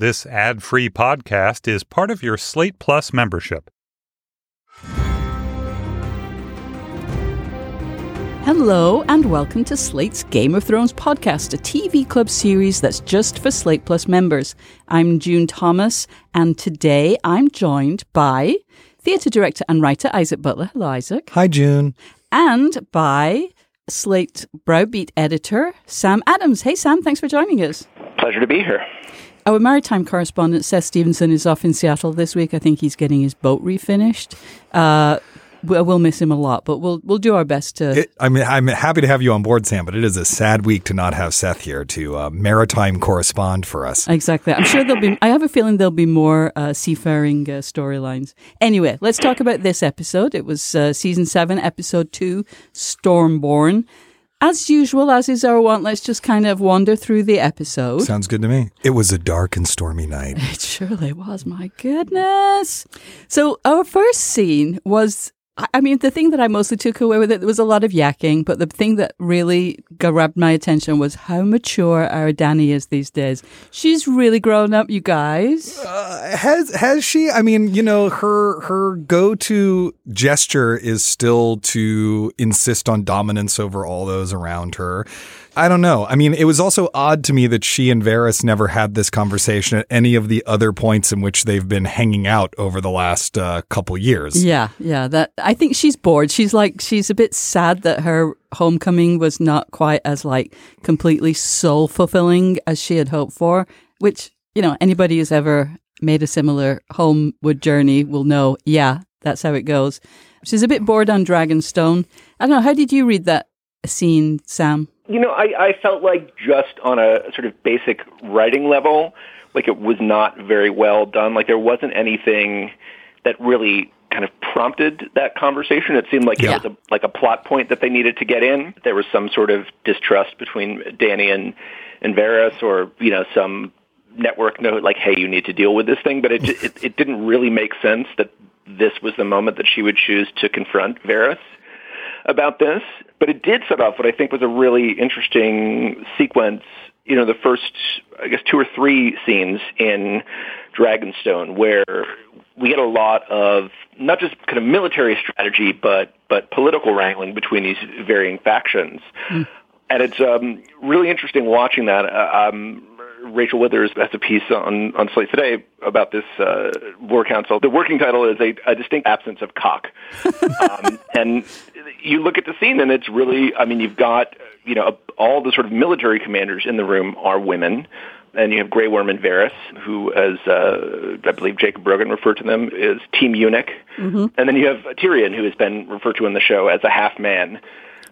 This ad free podcast is part of your Slate Plus membership. Hello, and welcome to Slate's Game of Thrones podcast, a TV club series that's just for Slate Plus members. I'm June Thomas, and today I'm joined by theatre director and writer Isaac Butler. Hello, Isaac. Hi, June. And by Slate Browbeat editor Sam Adams. Hey, Sam, thanks for joining us. Pleasure to be here. Our maritime correspondent Seth Stevenson is off in Seattle this week. I think he's getting his boat refinished. Uh, we'll miss him a lot, but we'll we'll do our best to. It, I mean, I'm happy to have you on board, Sam. But it is a sad week to not have Seth here to uh, maritime correspond for us. Exactly. I'm sure there'll be. I have a feeling there'll be more uh, seafaring uh, storylines. Anyway, let's talk about this episode. It was uh, season seven, episode two, Stormborn. As usual, as is our want, let's just kind of wander through the episode. Sounds good to me. It was a dark and stormy night. It surely was. My goodness. So our first scene was I mean, the thing that I mostly took away with it, was a lot of yakking, but the thing that really grabbed my attention was how mature our Dany is these days. She's really grown up, you guys. Uh, has has she? I mean, you know, her her go to gesture is still to insist on dominance over all those around her. I don't know. I mean, it was also odd to me that she and Varys never had this conversation at any of the other points in which they've been hanging out over the last uh, couple years. Yeah, yeah. That I think she's bored. She's like she's a bit sad that her homecoming was not quite as like completely soul fulfilling as she had hoped for. Which you know anybody who's ever made a similar homeward journey will know. Yeah, that's how it goes. She's a bit bored on Dragonstone. I don't know. How did you read that scene, Sam? You know, I, I felt like just on a sort of basic writing level, like it was not very well done. Like there wasn't anything that really kind of prompted that conversation. It seemed like yeah. it was a, like a plot point that they needed to get in. There was some sort of distrust between Dany and and Varys, or you know, some network note like, "Hey, you need to deal with this thing." But it it, it didn't really make sense that this was the moment that she would choose to confront Varys about this, but it did set off what I think was a really interesting sequence. You know, the first, I guess, two or three scenes in Dragonstone where we get a lot of not just kind of military strategy, but but political wrangling between these varying factions. Mm. And it's um, really interesting watching that. Uh, um, Rachel Withers has a piece on, on Slate today about this uh, war council. The working title is a, a distinct absence of cock. um, and you look at the scene and it's really, I mean, you've got, you know, all the sort of military commanders in the room are women. And you have Grey Worm and Varys, who, as uh, I believe Jacob Brogan referred to them, is Team Eunuch. Mm-hmm. And then you have Tyrion, who has been referred to in the show as a half man.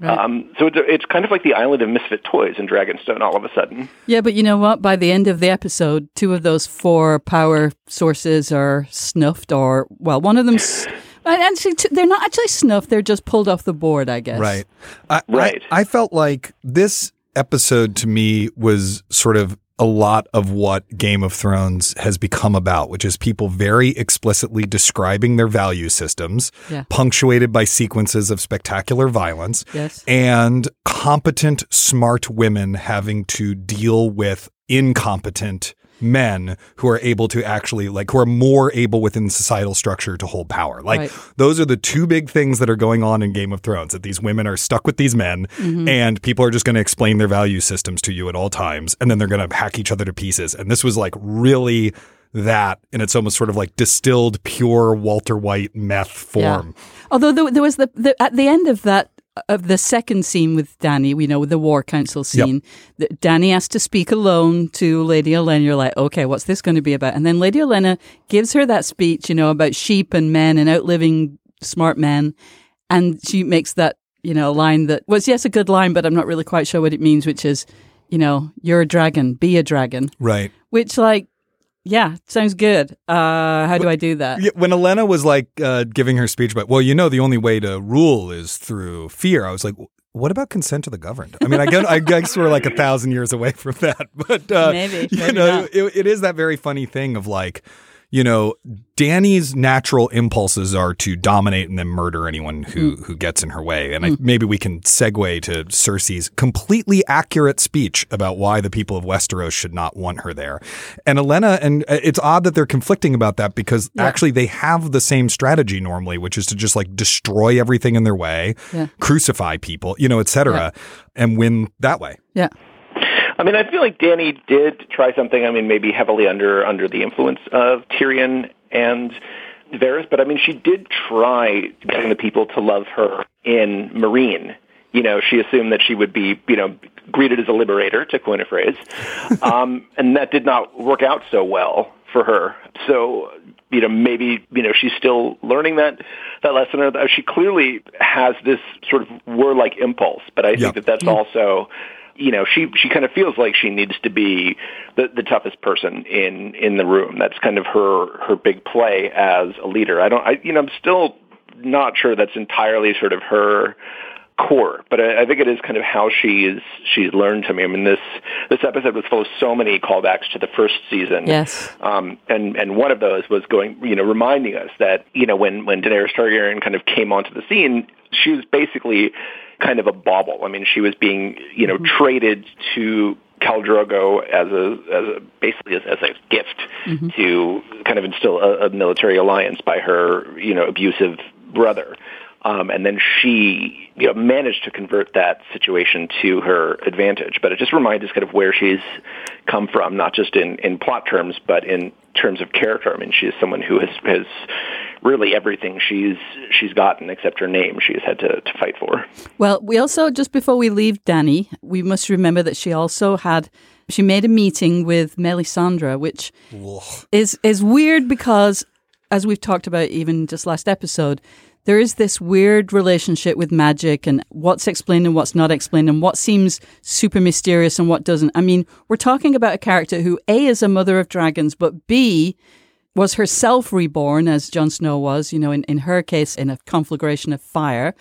Right. Um, so it's, it's kind of like the island of misfit toys in Dragonstone all of a sudden. Yeah, but you know what? By the end of the episode, two of those four power sources are snuffed, or, well, one of them's. Actually, they're not actually snuffed. They're just pulled off the board, I guess. Right. I, right. I, I felt like this episode to me was sort of a lot of what Game of Thrones has become about, which is people very explicitly describing their value systems, yeah. punctuated by sequences of spectacular violence, yes. and competent, smart women having to deal with incompetent men who are able to actually like who are more able within societal structure to hold power. Like right. those are the two big things that are going on in Game of Thrones that these women are stuck with these men mm-hmm. and people are just going to explain their value systems to you at all times and then they're going to hack each other to pieces. And this was like really that and it's almost sort of like distilled pure Walter White meth form. Yeah. Although there was the, the at the end of that of the second scene with Dany, we know the war council scene, yep. Dany has to speak alone to Lady Olenna. You're like, okay, what's this going to be about? And then Lady Olenna gives her that speech, you know, about sheep and men and outliving smart men. And she makes that, you know, line that was, yes, a good line, but I'm not really quite sure what it means, which is, you know, you're a dragon, be a dragon. Right. Which, like, yeah, sounds good. Uh, how do I do that? When Olenna was like uh, giving her speech about, well, you know, the only way to rule is through fear. I was like, what about consent to the governed? I mean, I guess, I guess we're like a thousand years away from that, but uh, maybe, maybe you know, it, it is that very funny thing of like, you know, Dany's natural impulses are to dominate and then murder anyone who Mm. who gets in her way. And I, maybe we can segue to Cersei's completely accurate speech about why the people of Westeros should not want her there. And Olenna, and uh, it's odd that they're conflicting about that because actually they have the same strategy normally, which is to just like destroy everything in their way, Yeah. crucify people, you know, et cetera, and win that way. Yeah. I mean, I feel like Dany did try something. I mean, maybe heavily under under the influence of Tyrion and Varys, but I mean, she did try getting the people to love her in Meereen. You know, she assumed that she would be, you know, greeted as a liberator, to coin a phrase, um, and that did not work out so well for her. So, you know, maybe you know she's still learning that that lesson. Or that she clearly has this sort of warlike impulse, but I Yeah. think that that's also you know, she she kind of feels like she needs to be the the toughest person in in the room. That's kind of her her big play as a leader. I don't, I you know, I'm still not sure that's entirely sort of her core, but I, I think it is kind of how she's she's learned to me. I mean, this this episode was full of so many callbacks to the first season. Yes. Um, and and one of those was going, you know, reminding us that you know when when Daenerys Targaryen kind of came onto the scene, she was basically kind of a bauble. I mean, she was being you know traded to Khal Drogo as a as a basically as, as a gift to kind of instill a, a military alliance by her you know abusive brother. Um, and then she you know, managed to convert that situation to her advantage. But it just reminds us kind of where she's come from, not just in, in plot terms, but in terms of character. I mean, she is someone who has, has really everything she's she's gotten except her name she's had to, to fight for. Well, we also just before we leave Dany, we must remember that she also had she made a meeting with Melisandre, which is is weird because as we've talked about even just last episode, there is this weird relationship with magic and what's explained and what's not explained and what seems super mysterious and what doesn't. I mean, we're talking about a character who A is a mother of dragons, but B was herself reborn as Jon Snow was, you know, in, in her case, in a conflagration of fire.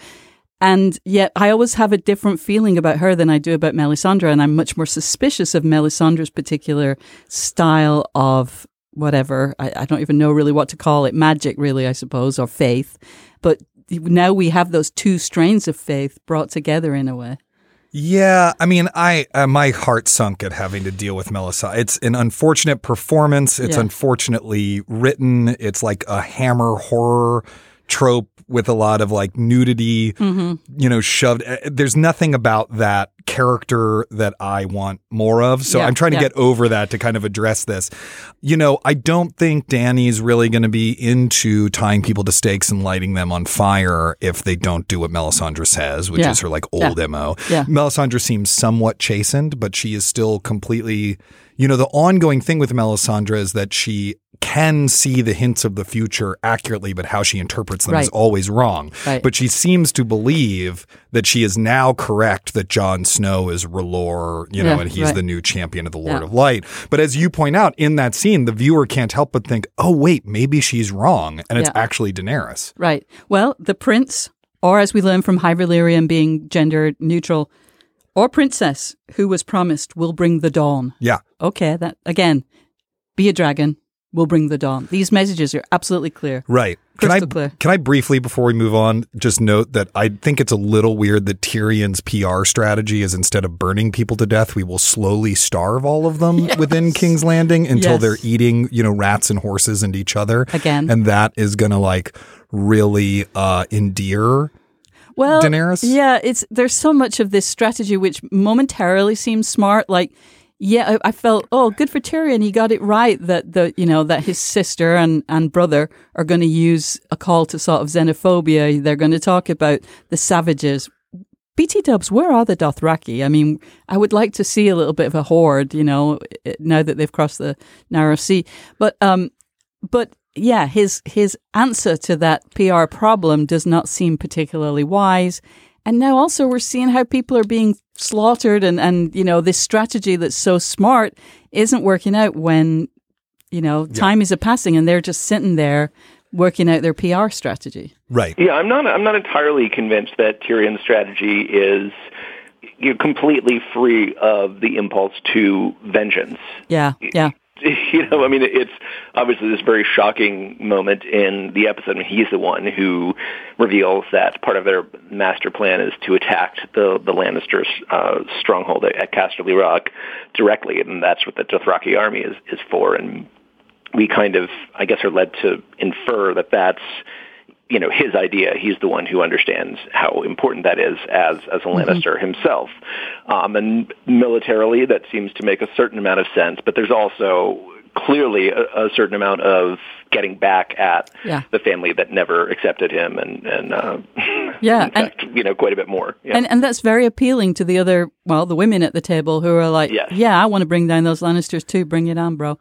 And yet I always have a different feeling about her than I do about Melisandre. And I'm much more suspicious of Melisandre's particular style of whatever. I, I don't even know really what to call it. Magic, really, I suppose, or faith. But now we have those two strains of faith brought together in a way. Yeah, I mean, I uh, my heart sunk at having to deal with Melissa. It's an unfortunate performance. It's Yeah. unfortunately written. It's like a hammer horror trope with a lot of like nudity, you know, shoved. uh, There's nothing about that character that I want more of. So Yeah, I'm trying to yeah. get over that to kind of address this. You know, I don't think Dany's really going to be into tying people to stakes and lighting them on fire if they don't do what Melisandre says, which Yeah. is her like old MO. Melisandre seems somewhat chastened, but she is still completely, you know, the ongoing thing with Melisandre is that she can see the hints of the future accurately, but how she interprets them is always wrong. Right. But she seems to believe that she is now correct that Jon Snow is R'hllor, you know, Yeah, and he's right. the new champion of the Lord Yeah. of Light. But as you point out in that scene, the viewer can't help but think, oh, wait, maybe she's wrong. And it's Yeah. actually Daenerys. Right. Well, the prince, or as we learn from High Valyrian being gender neutral, or princess who was promised will bring the dawn. Yeah. Okay, that again, be a dragon will bring the dawn. These messages are absolutely clear. Right. Can I Crystal clear. can I briefly before we move on just note that I think it's a little weird that Tyrion's PR strategy is instead of burning people to death, we will slowly starve all of them within King's Landing until Yes. they're eating, you know, rats and horses and each other. Again. And that is gonna like really uh endear Well, Daenerys? Yeah, it's there's so much of this strategy which momentarily seems smart. Like, yeah, I, I felt oh, good for Tyrion. He got it right that the you know that his sister and and brother are going to use a call to sort of xenophobia. They're going to talk about the savages. BT Dubs, where are the Dothraki? I mean, I would like to see a little bit of a horde, you know, now that they've crossed the narrow sea. But um, but yeah, his his answer to that PR problem does not seem particularly wise. And now also we're seeing how people are being slaughtered and, and you know, this strategy that's so smart isn't working out when, you know, time is a passing and they're just sitting there working out their PR strategy. Right. Yeah, I'm not. I'm not entirely convinced that Tyrion's strategy is you know, completely free of the impulse to vengeance. Yeah, yeah. you know, I mean, it's obviously this very shocking moment in the episode. Mean, he's the one who reveals that part of their master plan is to attack the the Lannisters' uh, stronghold at, at Casterly Rock directly, and that's what the Dothraki army is is for. And we kind of, I guess, are led to infer that that's you know his idea. He's the one who understands how important that is as as a Lannister mm-hmm. himself. Um, and militarily, that seems to make a certain amount of sense. But there's also clearly a, a certain amount of getting back at yeah. the family that never accepted him, and and uh, yeah, fact, and, you know quite a bit more. Yeah. And and that's very appealing to the other well the women at the table who are like, yes. yeah, I want to bring down those Lannisters too. Bring it on, bro.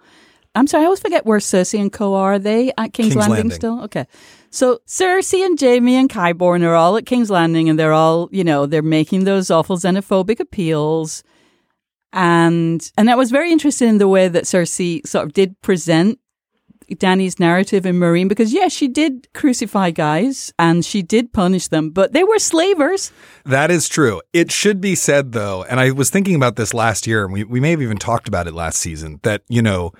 I'm sorry, I always forget where Cersei and Co are. are they at King's, King's Landing, Landing, still? Okay. So Cersei and Jaime and Qyburn are all at King's Landing and they're all, you know, they're making those awful xenophobic appeals. And and I was very interested in the way that Cersei sort of did present Dany's narrative in Meereen because yes, she did crucify guys and she did punish them, but they were slavers. That is true. It should be said though, and I was thinking about this last year, and we, we may have even talked about it last season, that, you know,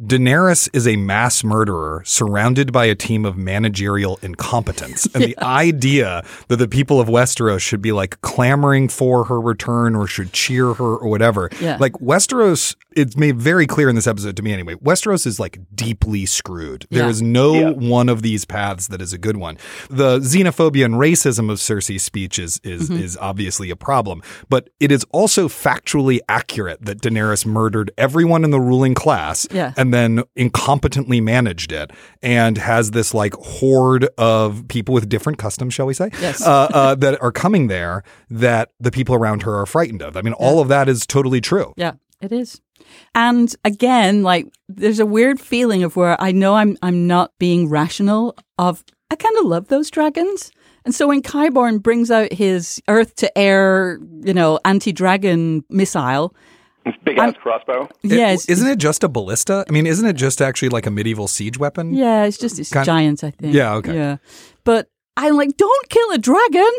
Daenerys is a mass murderer surrounded by a team of managerial incompetence. And yeah. the idea that the people of Westeros should be like clamoring for her return or should cheer her or whatever. Yeah. Like Westeros, it's made very clear in this episode to me anyway. Westeros is like deeply screwed. There yeah. is no yeah. one of these paths that is a good one. The xenophobia and racism of Cersei's speech is is, mm-hmm. is obviously a problem, but it is also factually accurate that Daenerys murdered everyone in the ruling class. Yeah and then incompetently managed it and has this like horde of people with different customs, shall we say, yes. uh, uh, that are coming there that the people around her are frightened of. I mean, all of that is totally true. Yeah, it is. And again, like there's a weird feeling of where I know I'm I'm not being rational of I kind of love those dragons. And so when Qyburn brings out his earth to air, you know, anti dragon missile, Big ass crossbow. Yes. It, isn't it just a ballista? I mean, isn't it just actually like a medieval siege weapon? Yeah, it's just it's kind giants, I think. Yeah, okay. Yeah. But I'm like, don't kill a dragon.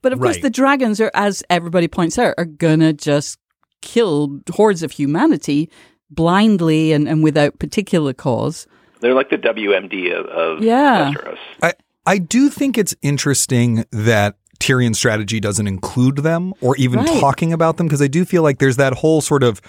But of right. course, the dragons are, as everybody points out, are gonna just kill hordes of humanity blindly and, and without particular cause. They're like the WMD of, of yeah. Westeros. I, I do think it's interesting that Tyrion's strategy doesn't include them or even right. talking about them because I do feel like there's that whole sort of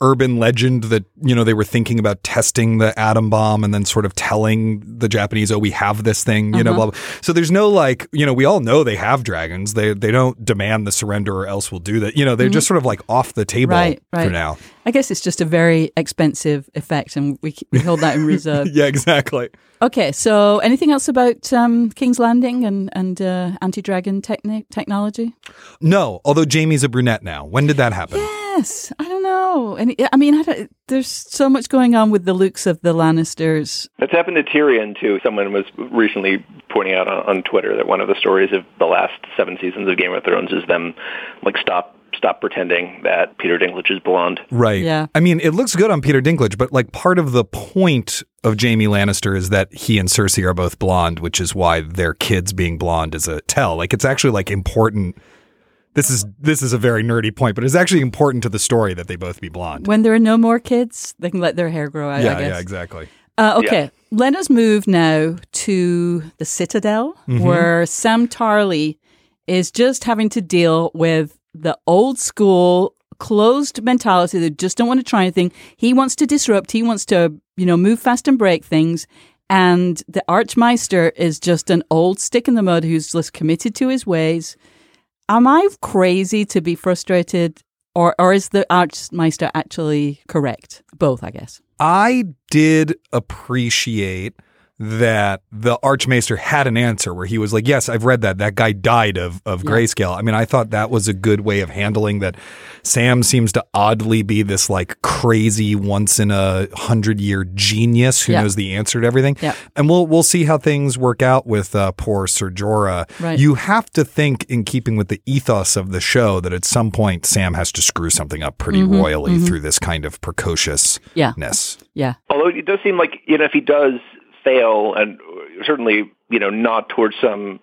urban legend that you know they were thinking about testing the atom bomb and then sort of telling the Japanese, "Oh, we have this thing," you uh-huh. know. Blah, blah. So there's no like, you know, we all know they have dragons. They they don't demand the surrender or else we'll do that. You know, they're mm-hmm. just sort of like off the table right, right. for now. I guess it's just a very expensive effect, and we we hold that in reserve. yeah, exactly. Okay, so anything else about um, King's Landing and and uh, anti dragon techni- technology? No, although Jaime's a brunette now. When did that happen? Yes, I don't know. And I mean, I there's so much going on with the looks of the Lannisters. That's happened to Tyrion too. Someone was recently pointing out on, on Twitter that one of the stories of the last seven seasons of Game of Thrones is them like stop stop pretending that Peter Dinklage is blonde. Right. Yeah. I mean, it looks good on Peter Dinklage, but like part of the point of Jaime Lannister is that he and Cersei are both blonde, which is why their kids being blonde is a tell. Like it's actually like important. This is this is a very nerdy point, but it's actually important to the story that they both be blonde. When there are no more kids, they can let their hair grow out. Yeah, yeah, exactly. Uh, okay, yeah. let us move now to the Citadel, mm-hmm. where Sam Tarly is just having to deal with the old school closed mentality that just don't want to try anything. He wants to disrupt. He wants to, you know, move fast and break things. And the Archmaester is just an old stick in the mud who's just committed to his ways. Am I crazy to be frustrated, or or is the Archmaester actually correct? Both, I guess. I did appreciate that the Archmaester had an answer where he was like, Yes, I've read that. That guy died of, of yeah. grayscale. I mean, I thought that was a good way of handling that. Sam seems to oddly be this like crazy once in a hundred year genius who yeah. knows the answer to everything. Yeah. And we'll we'll see how things work out with uh, poor Ser Jorah. Right. You have to think in keeping with the ethos of the show that at some point Sam has to screw something up pretty mm-hmm, royally mm-hmm. through this kind of precociousness. Yeah. Yeah. Although it does seem like, you know, if he does fail, and certainly you know not towards some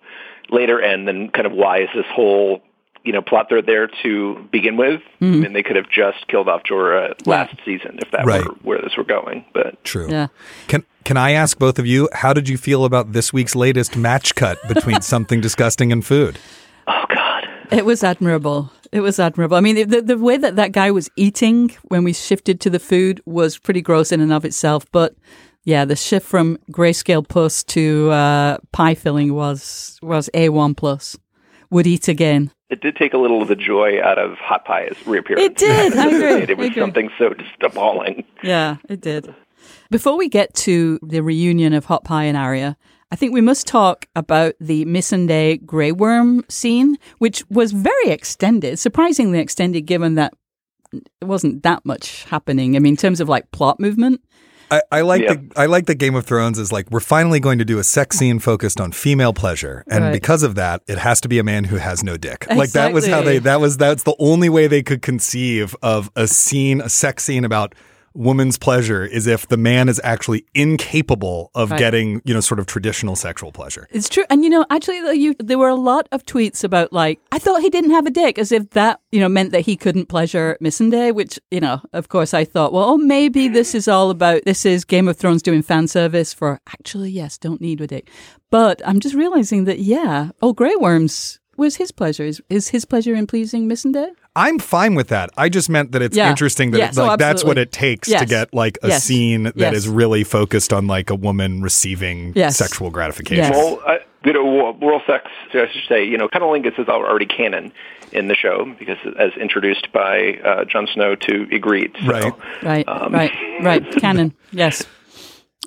later end, then kind of why is this whole you know, plot thread there to begin with. Mm-hmm. I mean, they could have just killed off Jorah last season if that Right. were where this were going. But True. Yeah. Can can I ask both of you how did you feel about this week's latest match cut between something disgusting and food? oh god, It was admirable. It was admirable. I mean, the, the way that that guy was eating when we shifted to the food was pretty gross in and of itself. But yeah, the shift from grayscale puss to uh, pie filling was was a one plus. Would eat again. it did take a little of the joy out of Hot Pie's reappearance. It did. I agree. It was agree. something so just appalling. Yeah, it did. Before we get to the reunion of Hot Pie and Arya, I think we must talk about the Missandei Grey Worm scene, which was very extended, surprisingly extended, given that it wasn't that much happening. I mean, in terms of like plot movement. I, I like Yeah. the I like that Game of Thrones is like we're finally going to do a sex scene focused on female pleasure, and Right. because of that, it has to be a man who has no dick. Like that was how they that was that's the only way they could conceive of a scene, a sex scene about woman's pleasure is if the man is actually incapable of Right. getting you know sort of traditional sexual pleasure. It's true. And, you know, actually, you, there were a lot of tweets about, like, I thought he didn't have a dick, as if that, you know, meant that he couldn't pleasure Missandei, which, you know, of course, I thought, well, oh, maybe this is all about, this is Game of Thrones doing fan service for, actually, yes, don't need a dick. But I'm just realizing that, yeah, oh, Grey Worms was his pleasure. Is, is his pleasure in pleasing Missandei? I'm fine with that. I just meant that it's Yeah. interesting that Yes, it's oh, like that's what it takes to get like a Yes. scene that Yes. is really focused on like a woman receiving Yes. sexual gratification. Yes. Well, I, you know, World Sex, I should say, you know, Cunnilingus is already canon in the show because as introduced by uh, Jon Snow to Ygritte. So, Right. Right, Um, right, right. Canon, yes.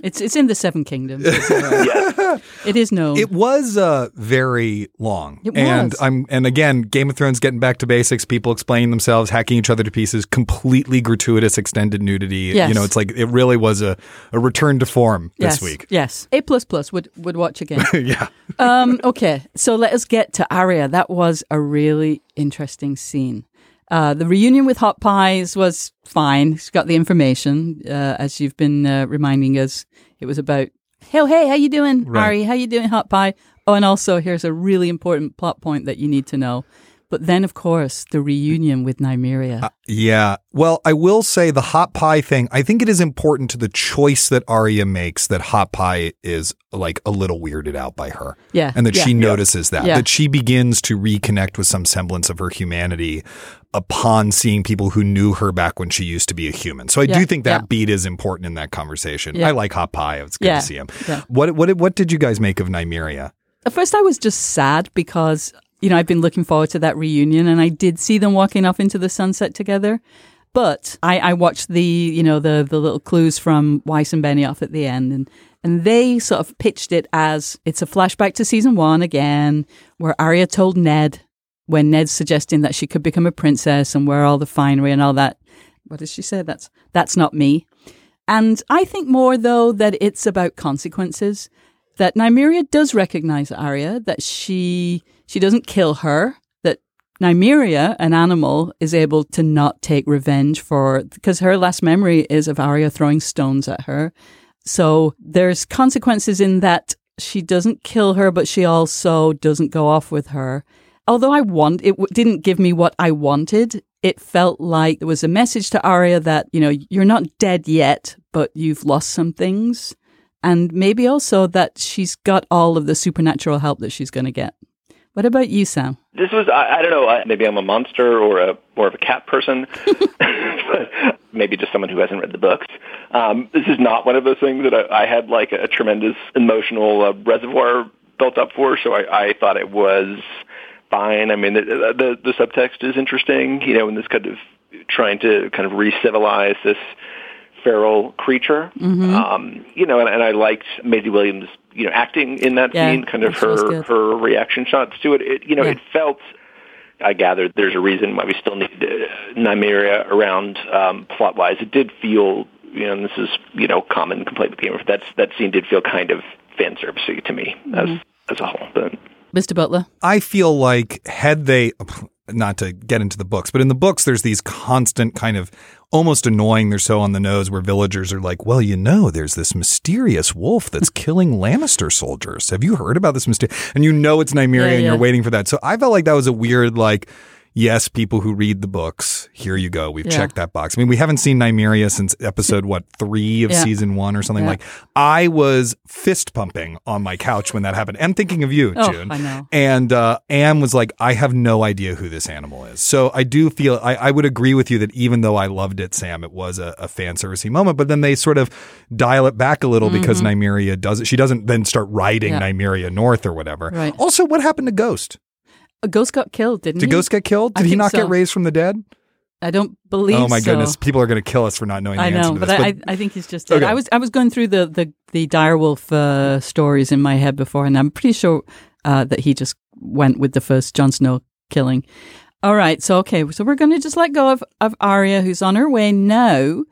It's it's in the Seven Kingdoms. Right. Yeah. It is known. It was uh, very long, It and was. I'm and again, Game of Thrones getting back to basics. People explaining themselves, hacking each other to pieces. Completely gratuitous extended nudity. Yes. You know, it's like it really was a, a return to form yes, this week. Yes, A plus plus would would watch again. yeah, um, okay, so let us get to Arya. That was a really interesting scene. Uh, the reunion with Hot Pies was fine. She's got the information, uh, as you've been uh, reminding us. It was about, hey, hey, how you doing, Right. Arya? How you doing, Hot Pie? Oh, and also here's a really important plot point that you need to know. But then, of course, the reunion with Nymeria. Uh, yeah. Well, I will say the hot pie thing. I think it is important to the choice that Arya makes that hot pie is like a little weirded out by her. Yeah, and that yeah. she notices that Yeah. that she begins to reconnect with some semblance of her humanity upon seeing people who knew her back when she used to be a human. So I Yeah, do think that yeah. beat is important in that conversation. Yeah. I like hot pie. It's good Yeah, to see him. yeah. What what what did you guys make of Nymeria? At first, I was just sad because, you know, I've been looking forward to that reunion and I did see them walking off into the sunset together. But I, I watched the, you know, the, the little clues from Weiss and Benioff at the end and, and they sort of pitched it as it's a flashback to season one again, where Arya told Ned when Ned's suggesting that she could become a princess and wear all the finery and all that. What did she say? That's, that's not me. And I think more though that it's about consequences. That Nymeria does recognize Arya, that she she doesn't kill her, that Nymeria, an animal, is able to not take revenge for because her last memory is of Arya throwing stones at her. So there's consequences in that she doesn't kill her, but she also doesn't go off with her. Although I want it w- didn't give me what I wanted. It felt like there was a message to Arya that you know you're not dead yet, but you've lost some things, and maybe also that she's got all of the supernatural help that she's going to get. What about you, Sam? This was I, I don't know. I- Maybe I'm a monster or a more of a cat person, but maybe just someone who hasn't read the books. Um, this is not one of those things that I, I had like a tremendous emotional uh, reservoir built up for. So I, I thought it was fine. I mean, the, the the subtext is interesting. You know, in this kind of trying to kind of re-civilize this feral creature. Um, you know, and, and I liked Maisie Williams, you know, acting in that Yeah, scene, kind of her her reaction shots to it. it you know, Yeah. it felt. I gathered there's a reason why we still need uh, Nymeria around um, plot wise. It did feel, you know, and this is you know common complaint with Game of That's that scene did feel kind of fan servicey to me as as a whole. But Mr. Butler? I feel like had they not to get into the books, but in the books there's these constant kind of almost annoying. They're so on the nose where villagers are like, well, you know, there's this mysterious wolf that's killing Lannister soldiers. Have you heard about this mysterious? And you know it's Nymeria Yeah, and you're waiting for that. So I felt like that was a weird, like, yes, people who read the books, here you go. We've Yeah. checked that box. I mean, we haven't seen Nymeria since episode, what, three of Yeah. season one or something Yeah. like I was fist pumping on my couch when that happened and thinking of you, Oh, June. I know. And uh, Anne was like, I have no idea who this animal is. So I do feel, I, I would agree with you that even though I loved it, Sam, it was a, a fan servicey moment. But then they sort of dial it back a little because Nymeria does it. She doesn't then start riding Mm-hmm. Nymeria north or whatever. Right. Also, what happened to Ghost? A ghost got killed, didn't Did he? Ghost get killed? I Did he think not so. get raised from the dead? I don't believe. Oh my so. goodness, people are going to kill us for not knowing the I answer know, to but this. I, I, I think he's just dead. Okay. I was I was going through the the the direwolf uh, stories in my head before, and I'm pretty sure uh, that he just went with the first Jon Snow killing. All right, so okay, so we're going to just let go of of Arya, who's on her way now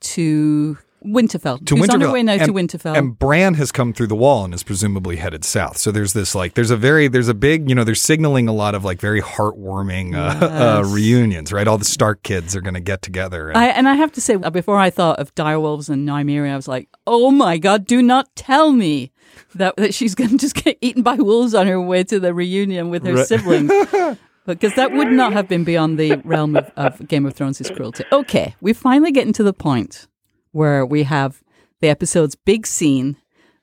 to Winterfell. to who's on her Winterfell. way now to Winterfell. And Bran has come through the wall and is presumably headed south. So there's this like there's a very there's a big you know they're signaling a lot of like very heartwarming uh, uh, reunions, right? All the Stark kids are going to get together. And, I, and I have to say, uh, before I thought of direwolves and Nymeria, I was like, oh my God, do not tell me that, that she's going to just get eaten by wolves on her way to the reunion with her Right. siblings. Because that would not have been beyond the realm of, of Game of Thrones' cruelty. Okay, we're finally getting to the point where we have the episode's big scene,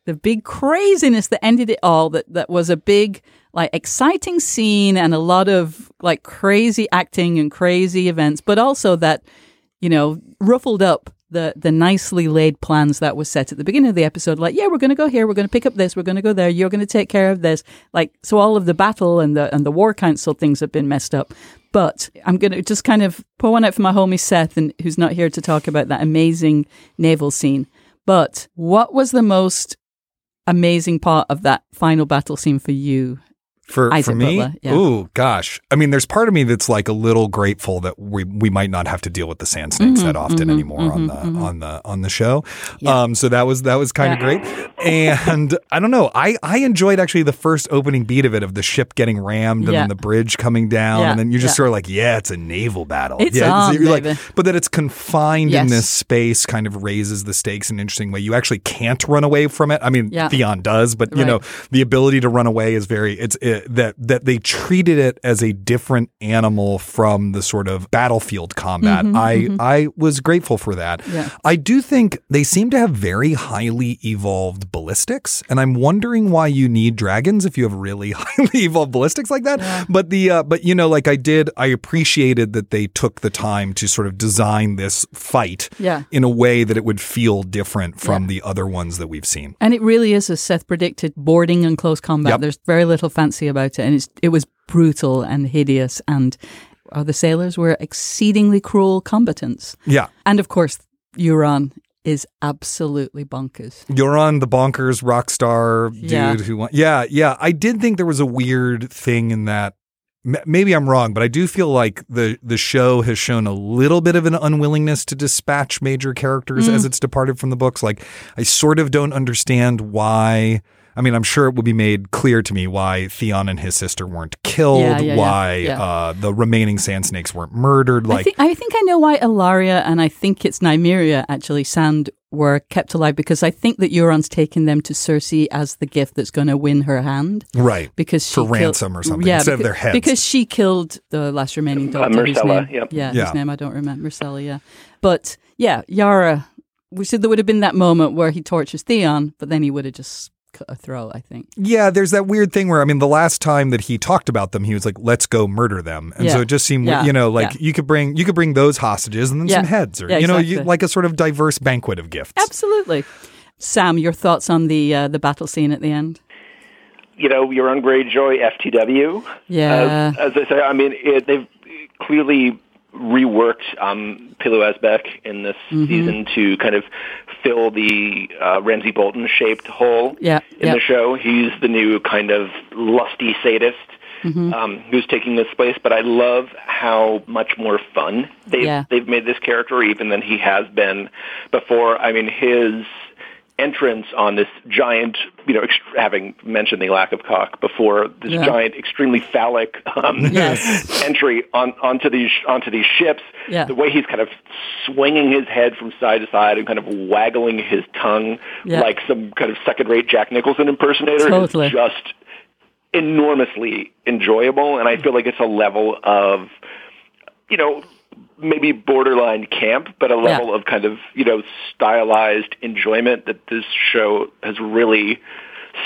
the big craziness that ended it all, that, that was a big, like, exciting scene and a lot of, like, crazy acting and crazy events, but also that you know, ruffled up the the nicely laid plans that was set at the beginning of the episode. Like, yeah, we're going to go here, we're going to pick up this, we're going to go there. You're going to take care of this. Like, so all of the battle and the and the war council things have been messed up. But I'm going to just kind of pour one out for my homie Seth, and who's not here to talk about that amazing naval scene. But what was the most amazing part of that final battle scene for you? For Isaac for me, Butler, yeah. ooh gosh, I mean, there's part of me that's like a little grateful that we we might not have to deal with the sand snakes Mm-hmm, that often anymore on the on the on the show. Um, so that was that was kind of great. And I don't know, I I enjoyed actually the first opening beat of it of the ship getting rammed and then the bridge coming down, Yeah, and then you're just yeah. sort of like, yeah, it's a naval battle. It's yeah, on, you're like- but that it's confined in this space kind of raises the stakes in an interesting way. You actually can't run away from it. I mean, Yeah. Theon does, but you Right. know, the ability to run away is very it's it, that that they treated it as a different animal from the sort of battlefield combat. I I was grateful for that. Mm-hmm, Yeah. I do think they seem to have very highly evolved ballistics, and I'm wondering why you need dragons if you have really highly evolved ballistics like that. But the uh, but you know, like I did, I appreciated that they took the time to sort of design this fight Yeah. in a way that it would feel different from Yeah. the other ones that we've seen. And it really is, as Seth predicted, boarding and close combat. Yep. There's very little fancy about it, and it's it was brutal and hideous. And uh, the sailors were exceedingly cruel combatants. Yeah. And of course, Euron is absolutely bonkers. You're the bonkers rock star dude Yeah. who won. Yeah, yeah. I did think there was a weird thing in that. Maybe I'm wrong, but I do feel like the the show has shown a little bit of an unwillingness to dispatch major characters Mm. as it's departed from the books. Like, I sort of don't understand why. I mean, I'm sure it will be made clear to me why Theon and his sister weren't killed, Yeah, yeah, yeah, why yeah. Uh, the remaining Sand Snakes weren't murdered. Like, I think I think I know why Ellaria and I think it's Nymeria actually Sand were kept alive because I think that Euron's taken them to Cersei as the gift that's going to win her hand. right. because she For killed- ransom or something, Yeah, instead of their heads. Because she killed the last remaining Uh, doctor. whose name- yep. Yeah, Yeah. his name I don't remember. Myrcella, yeah. But yeah, Yara. We said there would have been that moment where he tortures Theon, but then he would have just cut a throat. I think. Yeah, there's that weird thing where I mean, the last time that he talked about them, he was like, "Let's go murder them," and so it just seemed, Yeah. you know, like Yeah. you could bring you could bring those hostages and then some heads, or Yeah, you know, you, like a sort of diverse banquet of gifts. Absolutely. Sam, your thoughts on the uh, the battle scene at the end? you know, Euron Greyjoy FTW. Yeah. As, as I say, I mean, it, they've clearly reworked um, Pilou Asbæk in this Mm-hmm. season to kind of fill the uh, Ramsay Bolton shaped hole Yeah, in yeah. the show. He's the new kind of lusty sadist. Mm-hmm. Um, who's taking this place? But I love how much more fun they've Yeah. they've made this character even than he has been before. I mean, his entrance on this giant, you know, ext- having mentioned the lack of cock before, this Yeah. giant, extremely phallic um, Yes. entry on onto these onto these ships. Yeah. The way he's kind of swinging his head from side to side and kind of waggling his tongue Yeah. like some kind of second-rate Jack Nicholson impersonator Totally. is just enormously enjoyable, and I feel like it's a level of, you know, maybe borderline camp, but a level of kind of you know stylized enjoyment that this show has really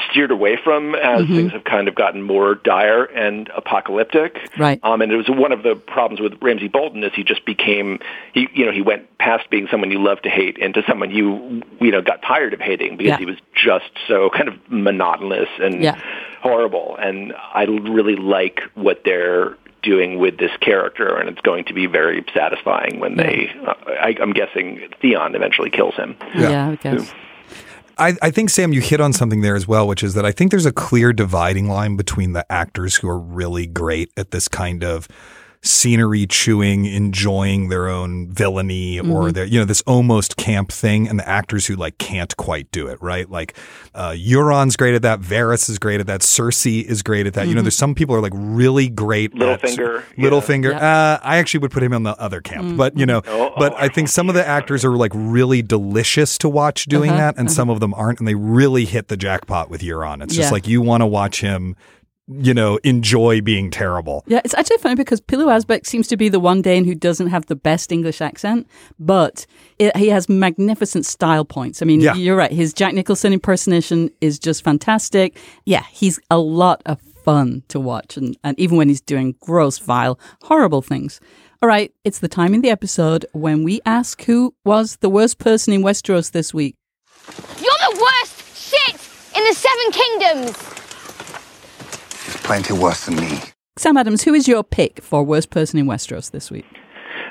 steered away from as Mm-hmm. things have kind of gotten more dire and apocalyptic. Right. Um, and it was one of the problems with Ramsay Bolton is he just became he you know he went past being someone you love to hate into someone you you know got tired of hating because Yeah. he was just so kind of monotonous and Yeah. horrible. And I really like what they're doing with this character, and it's going to be very satisfying when they. Uh, I, I'm guessing Theon eventually kills him. Yeah, I guess. I, I think Sam, you hit on something there as well, which is that I think there's a clear dividing line between the actors who are really great at this kind of scenery chewing, enjoying their own villainy or their, you know, this almost camp thing, and the actors who like can't quite do it, right? Like uh, Euron's great at that, Varys is great at that, Cersei is great at that. You know, there's some people who are like really great. at- Littlefinger, Littlefinger. Yeah. Uh, I actually would put him on the other camp, but you know, Oh, but oh. I think some of the actors are like really delicious to watch doing Uh-huh, that, and some of them aren't, and they really hit the jackpot with Euron. It's just like you want to watch him, you know, enjoy being terrible. Yeah, it's actually funny because Pilou Asbæk seems to be the one Dane who doesn't have the best English accent, but it, he has magnificent style points. I mean, Yeah. you're right. His Jack Nicholson impersonation is just fantastic. Yeah, he's a lot of fun to watch, and, and even when he's doing gross, vile, horrible things. All right, it's the time in the episode when we ask who was the worst person in Westeros this week. You're the worst shit in the Seven Kingdoms! Plenty worse than me. Sam Adams, who is your pick for worst person in Westeros this week?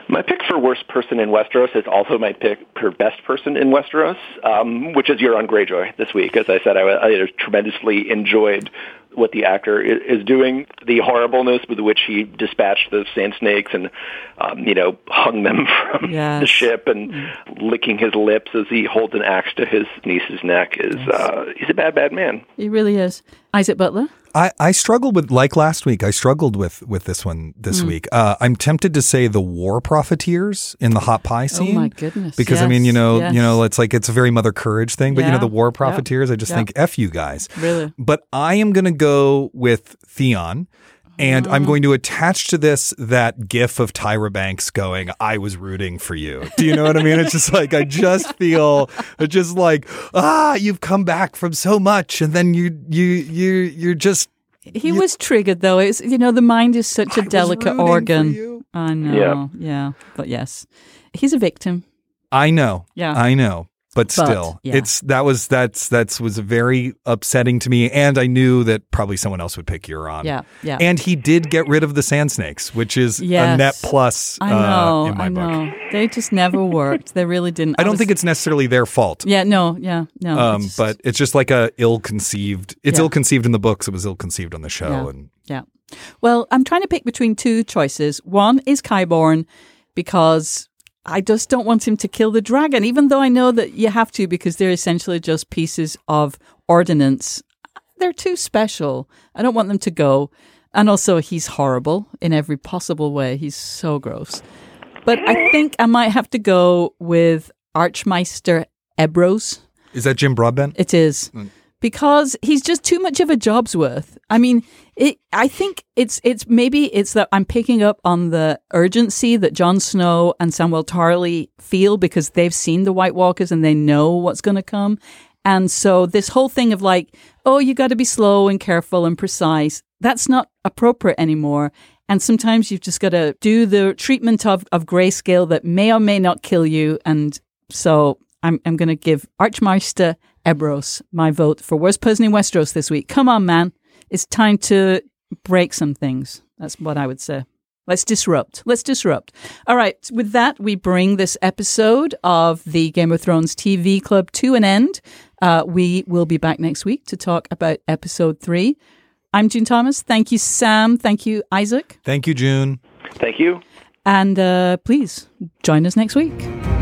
My pick for worst person in Westeros is also my pick for best person in Westeros, um, which is Euron Greyjoy this week. As I said, I, I tremendously enjoyed what the actor is doing, the horribleness with which he dispatched the sand snakes and, um, you know, hung them from Yes. the ship and licking his lips as he holds an axe to his niece's neck is, uh, he's a bad, bad man. He really is. Isaac Butler? I, I struggled with like last week. I struggled with with this one this week. Uh, I'm tempted to say the war profiteers in the hot pie scene. Oh my goodness, Because I mean, you know, yes. you know, it's like it's a very Mother Courage thing. But you know, the war yeah, profiteers. I just yeah. think f you guys. Really? But I am going to go with Theon. And. I'm going to attach to this that gif of Tyra Banks going, I was rooting for you. Do you know what I mean? It's just like, I just feel, just like, ah, you've come back from so much. And then you, you, you, you're just, He was triggered though. It's you know the mind is such a I was delicate for organ. you. I know. Yeah. Yeah. But yes, he's a victim. I know. Yeah. I know. But still, yeah. it's that was that's that's was very upsetting to me, and I knew that probably someone else would pick Euron. Yeah, yeah. And he did get rid of the sand snakes, which is a net plus I uh, know. in my I book. know. They just never worked. They really didn't. I don't was- think it's necessarily their fault. Yeah. No. Yeah. No. Um, it's just- but it's just like a ill-conceived. It's Yeah. ill-conceived in the books. It was ill-conceived on the show, Yeah. and Yeah. Well, I'm trying to pick between two choices. One is Qyburn because I just don't want him to kill the dragon, even though I know that you have to because they're essentially just pieces of ordnance. They're too special. I don't want them to go. And also, he's horrible in every possible way. He's so gross. But I think I might have to go with Archmaester Ebrose. is that Jim Broadbent? It is mm. Because he's just too much of a job's worth. I mean, it. I think it's it's maybe it's that I'm picking up on the urgency that Jon Snow and Samuel Tarly feel because they've seen the White Walkers and they know what's going to come. And so this whole thing of like, oh, you got to be slow and careful and precise. That's not appropriate anymore. And sometimes you've just got to do the treatment of, of grayscale that may or may not kill you. And so I'm, I'm going to give Archmaester Ebrose my vote for worst person in Westeros this week. Come on, man. It's time to break some things. That's what I would say. Let's disrupt. Let's disrupt. All right. With that, we bring this episode of the Game of Thrones TV Club to an end. Uh, we will be back next week to talk about episode three. I'm June Thomas. Thank you, Sam. Thank you, Isaac. Thank you, June. Thank you. And uh, please join us next week.